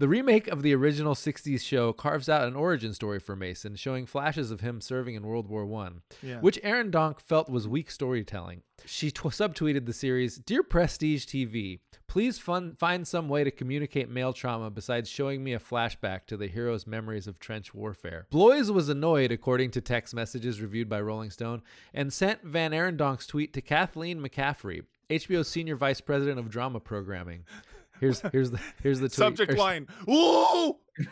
The remake of the original 60s show carves out an origin story for Mason, showing flashes of him serving in World War One, Yeah. which Aaron Donk felt was weak storytelling. She tw- subtweeted the series Dear Prestige TV, please fun- find some way to communicate male trauma besides showing me a flashback to the hero's memories of trench warfare. Bloys was annoyed, according to text messages reviewed by Rolling Stone, and sent VanArendonk's tweet to Kathleen McCaffrey, HBO's senior vice president of drama programming. Here's here's the here's the tweet. Subject line. Ooh.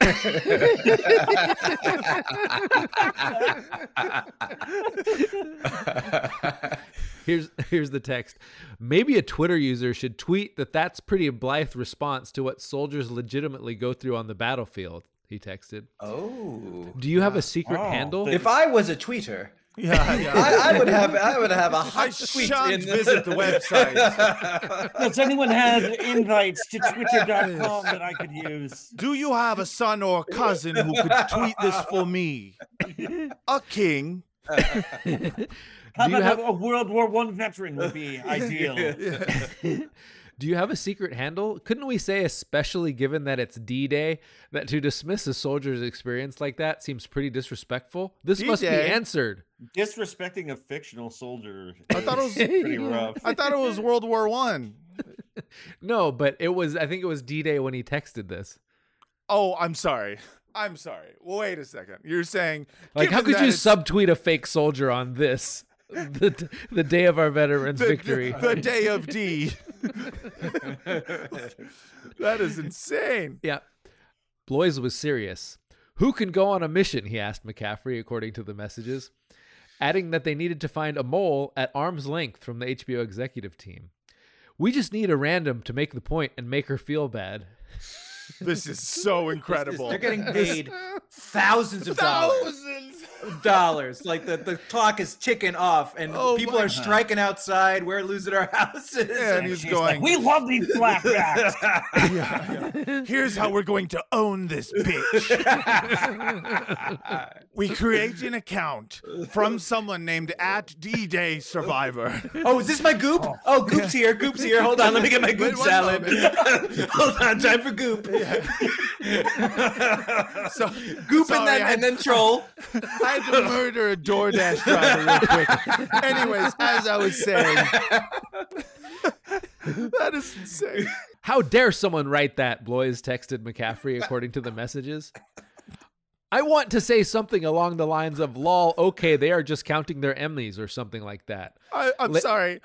Here's here's the text. Maybe a Twitter user should tweet that that's pretty blithe response to what soldiers legitimately go through on the battlefield. He texted. Oh. Do you have a secret Oh, handle? If I was a tweeter, Yeah, yeah. I, I would have I would have a I hot tweet shan't in visit the website. Does anyone have invites to twitter.com that I could use? Do you have a son or a cousin who could tweet this for me? A king. How Do you about have- a World War One veteran would be ideal? Do you have a secret handle? Couldn't we say, especially given that it's D Day, that to dismiss a soldier's experience like that seems pretty disrespectful? This must be answered. Disrespecting a fictional soldier. I thought it was- pretty rough. I thought it was World War One. No, but it was. I think it was D Day when he texted this. Oh, I'm sorry. I'm sorry. Wait a second. You're saying Like, how could you it's subtweet a fake soldier on this, the the day of our veterans' the, victory? The, the day of D. that is insane. Yeah. Bloys was serious. Who can go on a mission? He asked McCaffrey, according to the messages, adding that they needed to find a mole at arm's length from the HBO executive team. We just need a random to make the point and make her feel bad. This is so incredible. They're getting paid thousands of dollars. Thousands. Dollars. Like the, the clock is ticking off, and Oh people my are striking outside. We're losing our houses. And he's going. like, we love these flashbacks. Yeah, yeah. Here's how we're going to own this bitch. we create an account from someone named at D-Day Survivor. oh, is this my goop? Oh. oh, goop's here. Goop's here. Hold on. Let me get my goop salad. Hold on. Time for goop. So Goop sorry, and then I, and then troll. I had to murder a DoorDash driver real quick. Anyways, as I was saying, that is insane. How dare someone write that? Bloys texted McCaffrey, according to the messages. I want to say something along the lines of lol, okay, they are just counting their Emmys or something like that. I, I'm Let- sorry.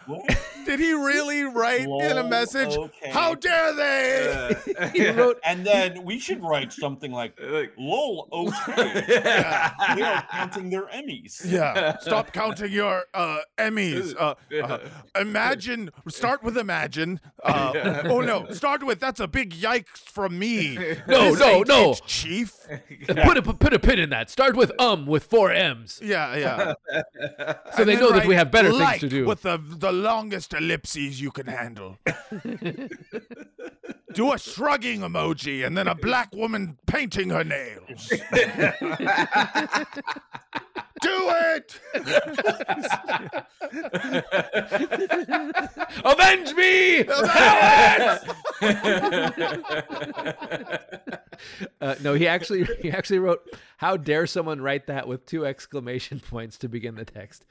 What? Did he really write in a message? okay. How dare they? He wrote And then we should write something like, "Lol, okay." they are counting their Emmys. Yeah. Stop counting your uh, Emmys. Uh, uh, imagine. Start with imagine. Uh, oh no. Start with that's a big yikes from me. No, This no, no. it, Chief. put a put a pin in that. Start with um with four M's. Yeah, yeah. So they know that we have better things to do. With the the longest ellipses you can handle. do a shrugging emoji and then a black woman painting her nails. do it. Avenge me! uh, no, he actually he actually wrote, "How dare someone write that?" with two exclamation points to begin the text.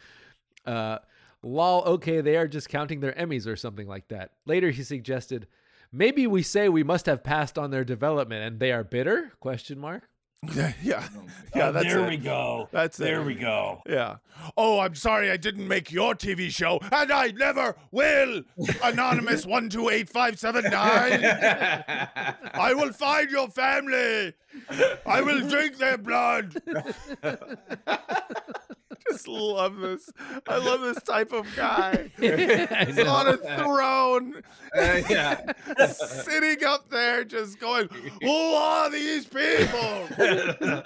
Uh, lol. Okay, they are just counting their Emmys or something like that. Later, he suggested, maybe we say we must have passed on their development and they are bitter? Question mark. Yeah, yeah, yeah. Oh, That's there it. we go. That's it. there we go. Yeah. Oh, I'm sorry I didn't make your TV show, and I never will. Anonymous one two eight five seven nine. I will find your family. I will drink their blood. I just love this. I love this type of guy. He's on a throne, yeah. sitting up there, just going, "Who are these people?"